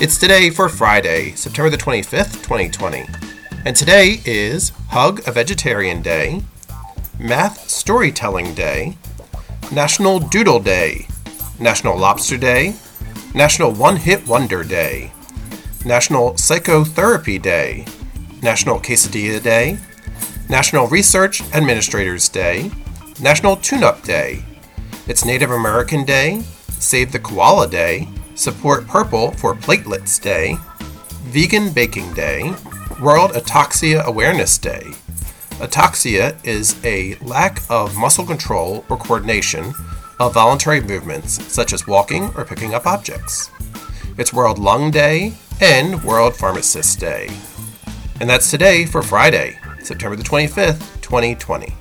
It's today for Friday, September the 25th, 2020. And today is Hug a Vegetarian Day, Math Storytelling Day, National Doodle Day, National Lobster Day, National One Hit Wonder Day, National Psychotherapy Day, National Quesadilla Day, National Research Administrators Day, National Tune Up Day. It's Native American Day, Save the Koala Day, Support Purple for Platelets Day, Vegan Baking Day, World Ataxia Awareness Day. Ataxia is a lack of muscle control or coordination of voluntary movements, such as walking or picking up objects. It's World Lung Day and World Pharmacist Day. And that's today for Friday, September the 25th, 2020.